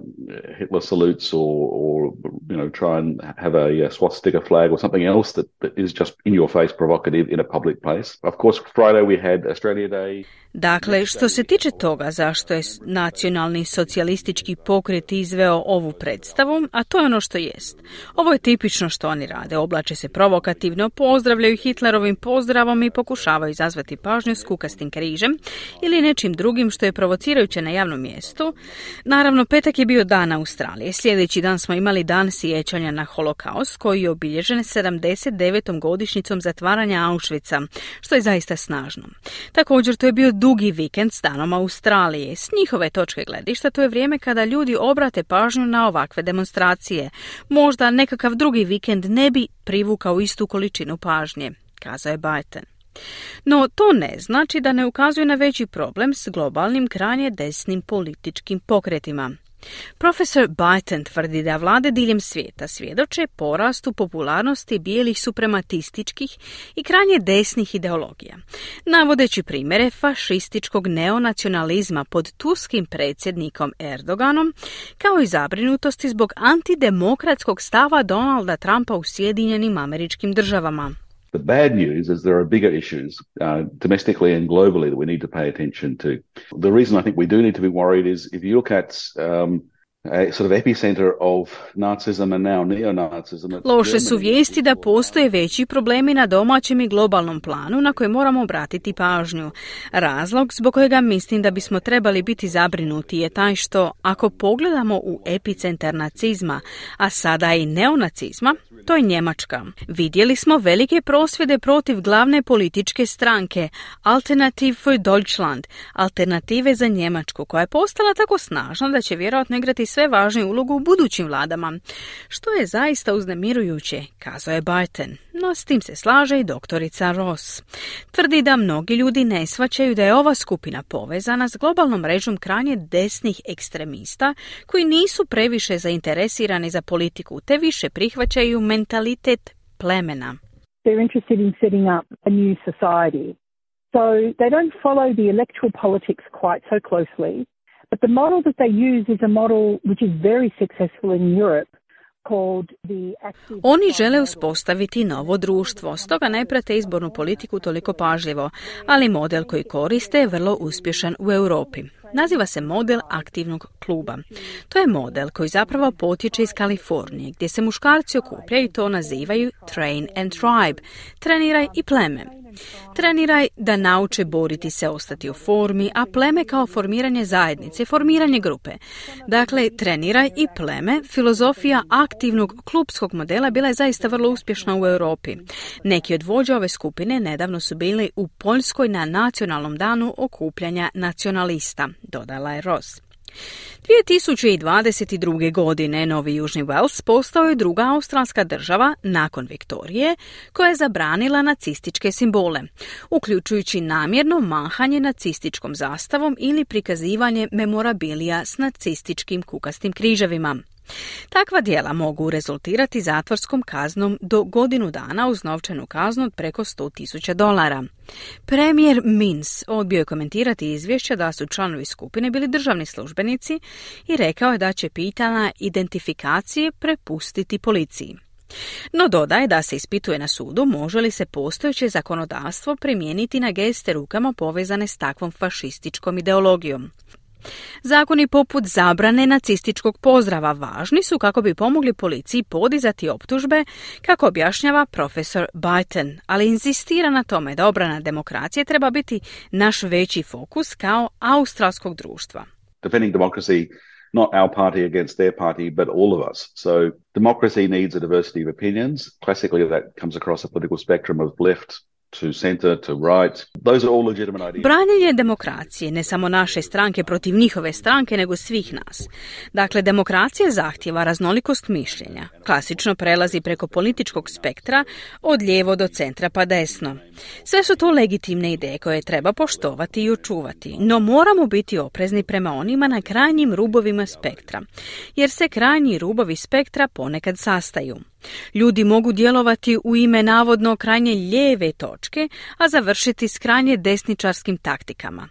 Hitler salutes or, or you know try and have a, a swastika flag or something else that, that is just in your face provocative in a public place. Of course, Friday we had Australia Day. Dakle, što se tiče toga zašto je nacionalni socijalistički pokret izveo ovu predstavu, a to je ono što jest. Ovo je tipično što oni rade. Oblače se provokativno, pozdravljaju Hitlerovim pozdravom i pokušavaju izazvati pažnju s kukastim križem ili nečim drugim što je provocirajuće na javnom mjestu. Naravno, petak je bio dan Australije. Sljedeći dan smo imali dan sjećanja na holokaust koji je obilježen 79. godišnjicom zatvaranja Auschwitza, što je zaista snažno. Također, to je bio dugi vikend s danom Australije. S njihove točke gledišta to je vrijeme kada ljudi obrate pažnju na ovakve demonstracije. Možda nekakav drugi vikend ne bi privukao istu količinu pažnje, kazao je Biden. No to ne znači da ne ukazuje na veći problem s globalnim krajnje desnim političkim pokretima. Profesor Biden tvrdi da vlade diljem svijeta svjedoče porastu popularnosti bijelih suprematističkih i krajnje desnih ideologija, navodeći primjere fašističkog neonacionalizma pod tuskim predsjednikom Erdoganom, kao i zabrinutosti zbog antidemokratskog stava Donalda Trumpa u Sjedinjenim američkim državama. The bad news is there are bigger issues uh, domestically and globally that we need to pay attention to. The reason I think we do need to be worried is if you look at um, a sort of epicenter of Nazism and now neo-Nazism. Loše su vijesti da postoje veći problemi na domaćem i globalnom planu na koje moramo obratiti pažnju. Razlog zbog kojega mislim da bismo trebali biti zabrinuti je taj što ako pogledamo u epicentar nacizma, a sada i neonacizma, to je Njemačka. Vidjeli smo velike prosvjede protiv glavne političke stranke Alternative for Deutschland, alternative za Njemačku, koja je postala tako snažna da će vjerojatno igrati sve važniju ulogu u budućim vladama, što je zaista uznemirujuće, kazao je Biden. No s tim se slaže i doktorica Ross. Tvrdi da mnogi ljudi ne shvaćaju da je ova skupina povezana s globalnom mrežom krajnje desnih ekstremista koji nisu previše zainteresirani za politiku te više prihvaćaju mentalitet plemena. They're interested in setting up a new society. So they don't follow the electoral politics quite so closely. But the model that they use is a model which is very successful in Europe. Oni žele uspostaviti novo društvo, stoga ne prate izbornu politiku toliko pažljivo, ali model koji koriste je vrlo uspješan u Europi. Naziva se model aktivnog kluba. To je model koji zapravo potječe iz Kalifornije, gdje se muškarci okupljaju i to nazivaju train and tribe, treniraj i pleme. Treniraj da nauče boriti se ostati u formi, a pleme kao formiranje zajednice, formiranje grupe. Dakle, treniraj i pleme, filozofija aktivnog klubskog modela bila je zaista vrlo uspješna u Europi. Neki od vođa ove skupine nedavno su bili u Poljskoj na nacionalnom danu okupljanja nacionalista, dodala je Ross. 2022. godine Novi Južni Wales postao je druga australska država nakon Viktorije koja je zabranila nacističke simbole, uključujući namjerno mahanje nacističkom zastavom ili prikazivanje memorabilija s nacističkim kukastim križevima. Takva dijela mogu rezultirati zatvorskom kaznom do godinu dana uz novčanu kaznu od preko 100.000 dolara. Premijer Mins odbio je komentirati izvješće da su članovi skupine bili državni službenici i rekao je da će pitana identifikacije prepustiti policiji. No dodaje da se ispituje na sudu može li se postojeće zakonodavstvo primijeniti na geste rukama povezane s takvom fašističkom ideologijom. Zakoni poput zabrane nacističkog pozdrava važni su kako bi pomogli policiji podizati optužbe, kako objašnjava profesor Biden, ali insistira na tome da obrana demokracije treba biti naš veći fokus kao australskog društva. Defending democracy not our party against their party, but all of us. So democracy needs a diversity of opinions. Classically, that comes across a political spectrum of left to center, to right. Those are all legitimate ideas. Branjenje demokracije, ne samo naše stranke protiv njihove stranke, nego svih nas. Dakle, demokracija zahtjeva raznolikost mišljenja. Klasično prelazi preko političkog spektra od lijevo do centra pa desno. Sve su to legitimne ideje koje treba poštovati i očuvati, no moramo biti oprezni prema onima na krajnjim rubovima spektra, jer se krajnji rubovi spektra ponekad sastaju. Ljudi mogu djelovati u ime navodno krajnje lijeve točke, a završiti s krajnje desničarskim taktikama.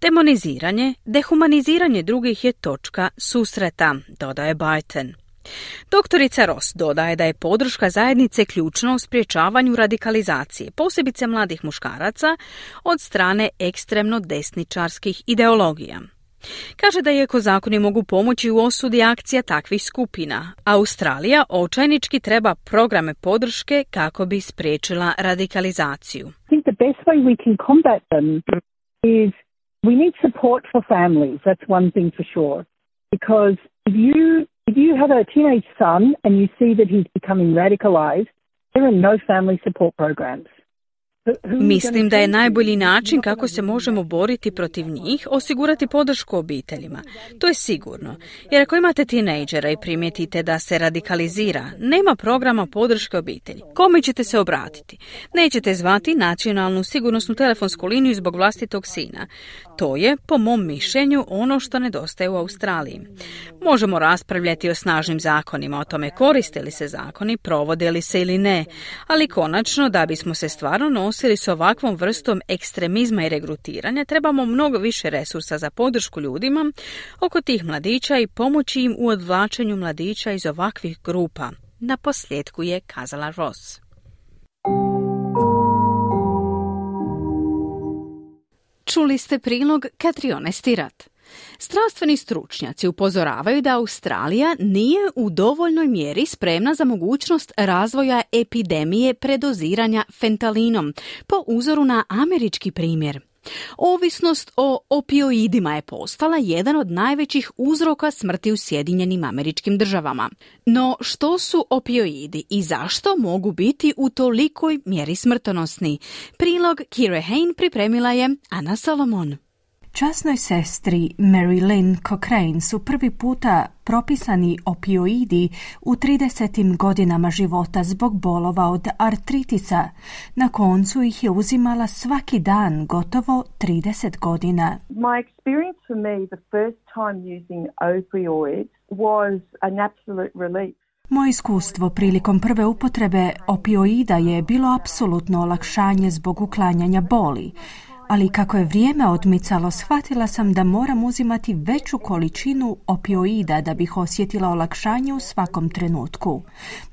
Demoniziranje, dehumaniziranje drugih je točka susreta, dodaje Bajten. Doktorica Ross dodaje da je podrška zajednice ključna u spriječavanju radikalizacije, posebice mladih muškaraca, od strane ekstremno desničarskih ideologija. Kaže da iako zakoni mogu pomoći u osudi akcija takvih skupina, Australija očajnički treba programe podrške kako bi spriječila radikalizaciju. Think the best way we can combat them is we need support for families. That's one thing for sure. Because if you if you have a teenage son and you see that he's becoming radicalized, there are no family support programs. Mislim da je najbolji način kako se možemo boriti protiv njih osigurati podršku obiteljima. To je sigurno. Jer ako imate tinejdžera i primijetite da se radikalizira, nema programa podrške obitelji. Kome ćete se obratiti? Nećete zvati nacionalnu sigurnosnu telefonsku liniju zbog vlastitog sina. To je, po mom mišljenju, ono što nedostaje u Australiji. Možemo raspravljati o snažnim zakonima, o tome koriste li se zakoni, provode li se ili ne, ali konačno da bismo se stvarno s ovakvom vrstom ekstremizma i regrutiranja, trebamo mnogo više resursa za podršku ljudima oko tih mladića i pomoći im u odvlačenju mladića iz ovakvih grupa. Na posljedku je kazala Ross. Čuli ste prilog Katrione Stirat. Zdravstveni stručnjaci upozoravaju da Australija nije u dovoljnoj mjeri spremna za mogućnost razvoja epidemije predoziranja fentalinom, po uzoru na američki primjer. Ovisnost o opioidima je postala jedan od najvećih uzroka smrti u Sjedinjenim američkim državama. No što su opioidi i zašto mogu biti u tolikoj mjeri smrtonosni? Prilog Kire Hain pripremila je Ana Salomon. Časnoj sestri Mary Lynn Cochrane su prvi puta propisani opioidi u 30. godinama života zbog bolova od artritisa. Na koncu ih je uzimala svaki dan gotovo 30 godina. My experience for me the first time using opioids was an absolute relief. Moje iskustvo prilikom prve upotrebe opioida je bilo apsolutno olakšanje zbog uklanjanja boli ali kako je vrijeme odmicalo, shvatila sam da moram uzimati veću količinu opioida da bih osjetila olakšanje u svakom trenutku.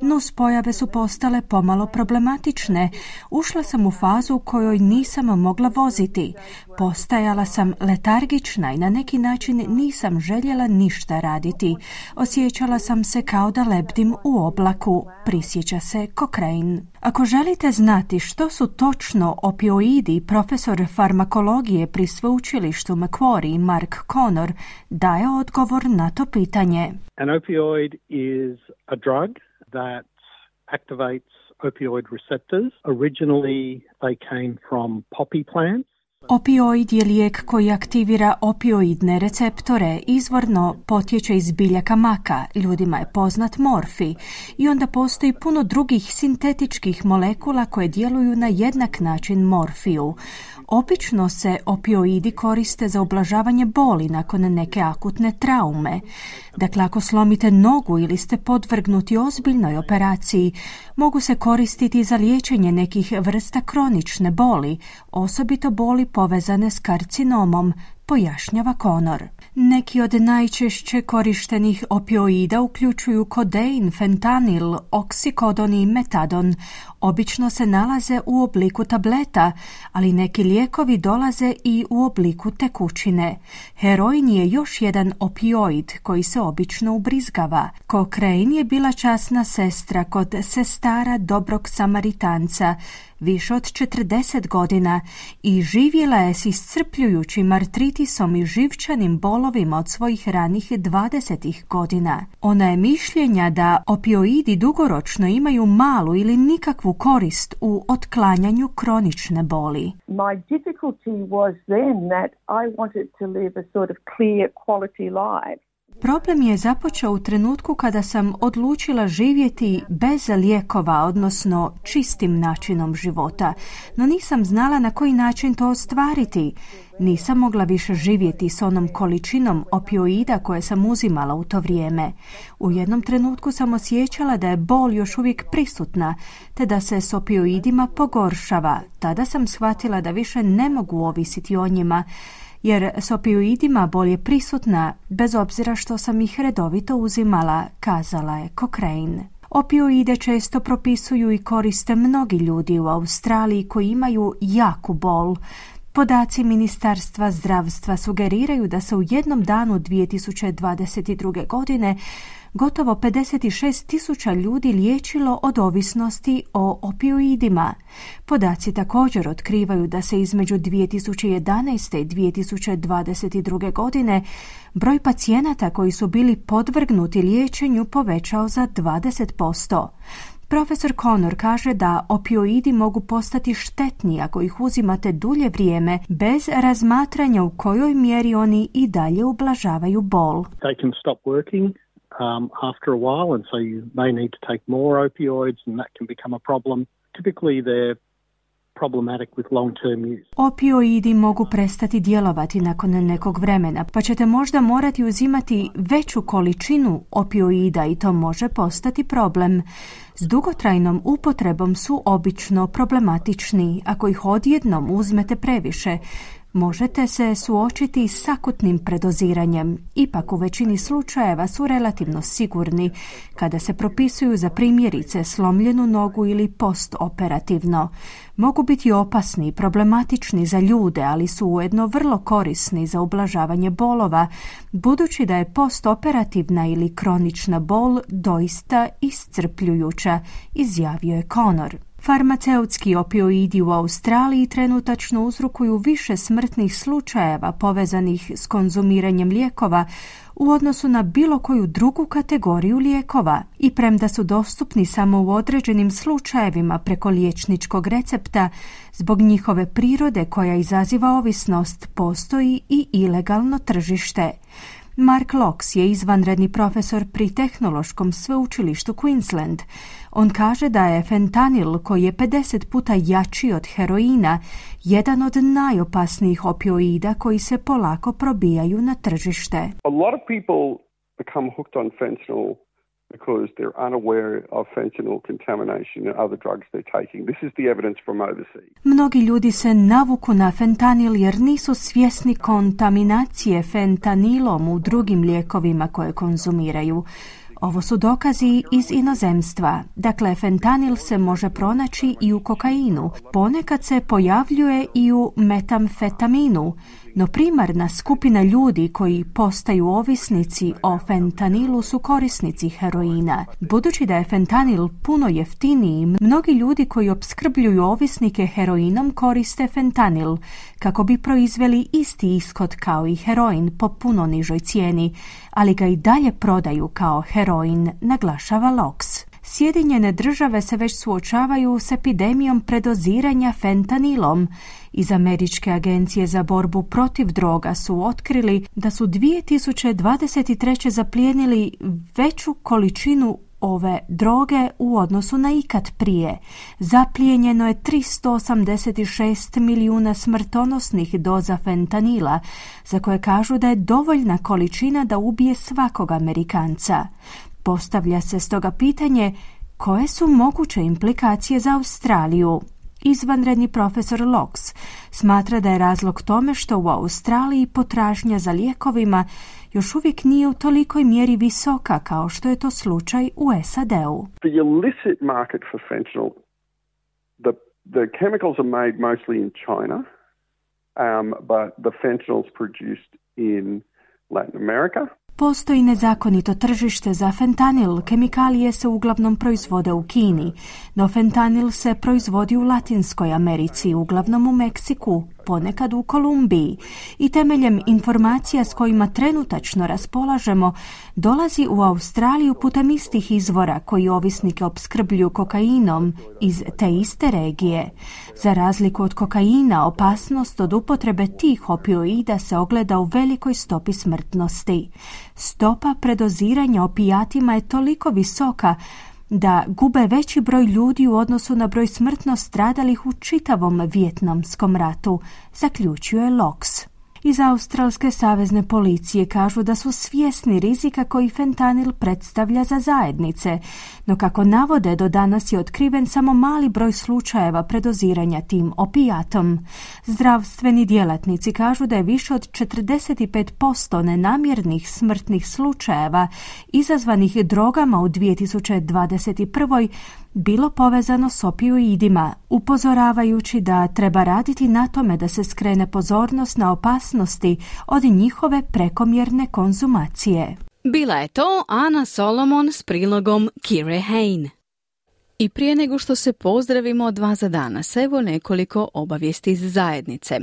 Nus pojave su postale pomalo problematične. Ušla sam u fazu u kojoj nisam mogla voziti. Postajala sam letargična i na neki način nisam željela ništa raditi. Osjećala sam se kao da lebdim u oblaku, prisjeća se Cochrane. Ako želite znati što su točno opioidi, profesor farmakologije pri sveučilištu Macquarie Mark Connor daje odgovor na to pitanje. An opioid is a drug that activates opioid receptors. Originally they came from poppy plants. Opioid je lijek koji aktivira opioidne receptore, izvorno potječe iz biljaka maka, ljudima je poznat morfi i onda postoji puno drugih sintetičkih molekula koje djeluju na jednak način morfiju. Obično se opioidi koriste za ublažavanje boli nakon neke akutne traume. Dakle, ako slomite nogu ili ste podvrgnuti ozbiljnoj operaciji, mogu se koristiti za liječenje nekih vrsta kronične boli, osobito boli povezane s karcinomom, pojašnjava Konor. Neki od najčešće korištenih opioida uključuju kodein, fentanil, oksikodon i metadon. Obično se nalaze u obliku tableta, ali neki lijekovi dolaze i u obliku tekućine. Heroin je još jedan opioid koji se obično ubrizgava. Cochrane je bila časna sestra kod sestara dobrog samaritanca, više od 40 godina i živjela je s iscrpljujućim artritisom i živčanim bolovima od svojih ranih 20 godina. Ona je mišljenja da opioidi dugoročno imaju malu ili nikakvu korist u otklanjanju kronične boli. My difficulty was then that I wanted to live a sort of clear quality life. Problem je započeo u trenutku kada sam odlučila živjeti bez lijekova, odnosno čistim načinom života, no nisam znala na koji način to ostvariti. Nisam mogla više živjeti s onom količinom opioida koje sam uzimala u to vrijeme. U jednom trenutku sam osjećala da je bol još uvijek prisutna, te da se s opioidima pogoršava. Tada sam shvatila da više ne mogu ovisiti o njima, jer s opioidima bolje prisutna, bez obzira što sam ih redovito uzimala, kazala je Cochrane. Opioide često propisuju i koriste mnogi ljudi u Australiji koji imaju jaku bol. Podaci Ministarstva zdravstva sugeriraju da se u jednom danu 2022. godine gotovo 56 tisuća ljudi liječilo od ovisnosti o opioidima. Podaci također otkrivaju da se između 2011. i 2022. godine broj pacijenata koji su bili podvrgnuti liječenju povećao za 20%. Profesor Connor kaže da opioidi mogu postati štetni ako ih uzimate dulje vrijeme bez razmatranja u kojoj mjeri oni i dalje ublažavaju bol. Um, after a while, and so you may need to take more opioids, and that can become a problem. Typically, they're problematic with long-term use. Opioidi mogu prestati djelovati nakon nekog vremena, pa ćete možda morati uzimati veću količinu opioida i to može postati problem. S dugotrajnom upotrebom su obično problematični ako ih odjednom uzmete previše, Možete se suočiti s akutnim predoziranjem, ipak u većini slučajeva su relativno sigurni kada se propisuju za primjerice slomljenu nogu ili postoperativno. Mogu biti opasni i problematični za ljude, ali su ujedno vrlo korisni za ublažavanje bolova, budući da je postoperativna ili kronična bol doista iscrpljujuća, izjavio je Conor. Farmaceutski opioidi u Australiji trenutačno uzrokuju više smrtnih slučajeva povezanih s konzumiranjem lijekova u odnosu na bilo koju drugu kategoriju lijekova i premda su dostupni samo u određenim slučajevima preko liječničkog recepta, zbog njihove prirode koja izaziva ovisnost postoji i ilegalno tržište. Mark Locks je izvanredni profesor pri tehnološkom sveučilištu Queensland. On kaže da je fentanil, koji je 50 puta jači od heroina, jedan od najopasnijih opioida koji se polako probijaju na tržište. A lot of people become hooked on fentanyl because they're unaware of fentanyl contamination and other drugs they're taking. This is the evidence from overseas. Mnogi ljudi se navuku na fentanil jer nisu svjesni kontaminacije fentanilom u drugim lijekovima koje konzumiraju. Ovo su dokazi iz inozemstva. Dakle, fentanil se može pronaći i u kokainu. Ponekad se pojavljuje i u metamfetaminu, no primarna skupina ljudi koji postaju ovisnici o fentanilu su korisnici heroina. Budući da je fentanil puno jeftiniji, mnogi ljudi koji opskrbljuju ovisnike heroinom koriste fentanil kako bi proizveli isti ishod kao i heroin po puno nižoj cijeni, ali ga i dalje prodaju kao heroin, naglašava Lox. Sjedinjene države se već suočavaju s epidemijom predoziranja fentanilom. Iz Američke agencije za borbu protiv droga su otkrili da su 2023. zaplijenili veću količinu ove droge u odnosu na ikad prije. Zaplijenjeno je 386 milijuna smrtonosnih doza fentanila, za koje kažu da je dovoljna količina da ubije svakog Amerikanca. Postavlja se stoga pitanje koje su moguće implikacije za Australiju. Izvanredni profesor Lox smatra da je razlog tome što u Australiji potražnja za lijekovima još uvijek nije u tolikoj mjeri visoka kao što je to slučaj u SAD-u. The illicit market for fentanyl, the, the chemicals are made mostly in China, um, but the fentanyl's produced in Latin America. Postoji nezakonito tržište za fentanil. Kemikalije se uglavnom proizvode u Kini, no fentanil se proizvodi u Latinskoj Americi, uglavnom u Meksiku, ponekad u Kolumbiji. I temeljem informacija s kojima trenutačno raspolažemo, dolazi u Australiju putem istih izvora koji ovisnike opskrbljuju kokainom iz te iste regije. Za razliku od kokaina, opasnost od upotrebe tih opioida se ogleda u velikoj stopi smrtnosti. Stopa predoziranja opijatima je toliko visoka da gube veći broj ljudi u odnosu na broj smrtno stradalih u čitavom vjetnamskom ratu, zaključuje Loks. Iz Australske savezne policije kažu da su svjesni rizika koji fentanil predstavlja za zajednice, no kako navode do danas je otkriven samo mali broj slučajeva predoziranja tim opijatom. Zdravstveni djelatnici kažu da je više od 45% nenamjernih smrtnih slučajeva izazvanih drogama u 2021 bilo povezano s opioidima, upozoravajući da treba raditi na tome da se skrene pozornost na opasnosti od njihove prekomjerne konzumacije. Bila je to Ana Solomon s prilogom Kire Hain. I prije nego što se pozdravimo od dva za danas, evo nekoliko obavijesti iz zajednice.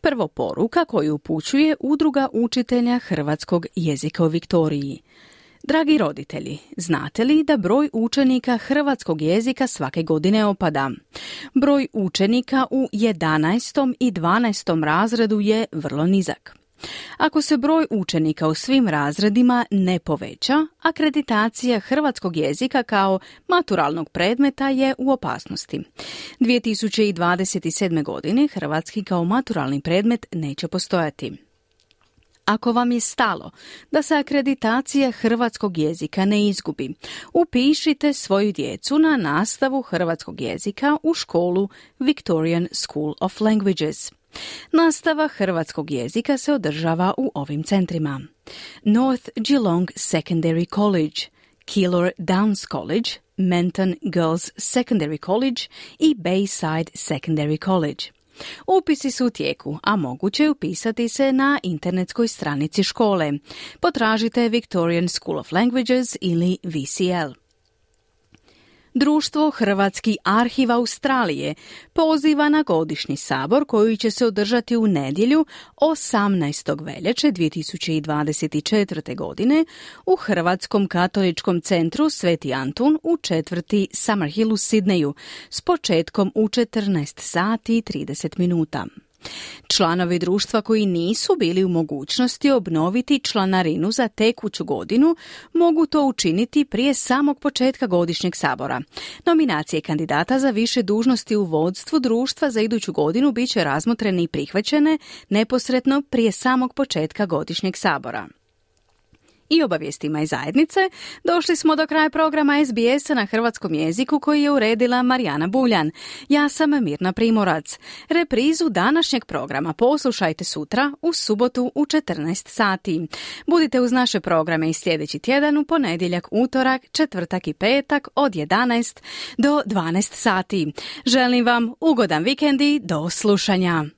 Prvo poruka koju upućuje Udruga učitelja hrvatskog jezika u Viktoriji. Dragi roditelji, znate li da broj učenika hrvatskog jezika svake godine opada? Broj učenika u 11. i 12. razredu je vrlo nizak. Ako se broj učenika u svim razredima ne poveća, akreditacija hrvatskog jezika kao maturalnog predmeta je u opasnosti. 2027. godine hrvatski kao maturalni predmet neće postojati. Ako vam je stalo da se akreditacija hrvatskog jezika ne izgubi, upišite svoju djecu na nastavu hrvatskog jezika u školu Victorian School of Languages. Nastava hrvatskog jezika se održava u ovim centrima. North Geelong Secondary College, Keilor Downs College, Menton Girls Secondary College i Bayside Secondary College. Upisi su u tijeku, a moguće je upisati se na internetskoj stranici škole. Potražite Victorian School of Languages ili VCL. Društvo Hrvatski arhiv Australije poziva na godišnji sabor koji će se održati u nedjelju 18. veljače 2024. godine u Hrvatskom katoličkom centru Sveti Antun u četvrti Summerhill u Sidneju s početkom u 14 sati i 30 minuta. Članovi društva koji nisu bili u mogućnosti obnoviti članarinu za tekuću godinu mogu to učiniti prije samog početka godišnjeg sabora. Nominacije kandidata za više dužnosti u vodstvu društva za iduću godinu bit će razmotrene i prihvaćene neposredno prije samog početka godišnjeg sabora i obavijestima iz zajednice, došli smo do kraja programa SBS na hrvatskom jeziku koji je uredila Marijana Buljan. Ja sam Mirna Primorac. Reprizu današnjeg programa poslušajte sutra u subotu u 14 sati. Budite uz naše programe i sljedeći tjedan u ponedjeljak, utorak, četvrtak i petak od 11 do 12 sati. Želim vam ugodan vikendi do slušanja.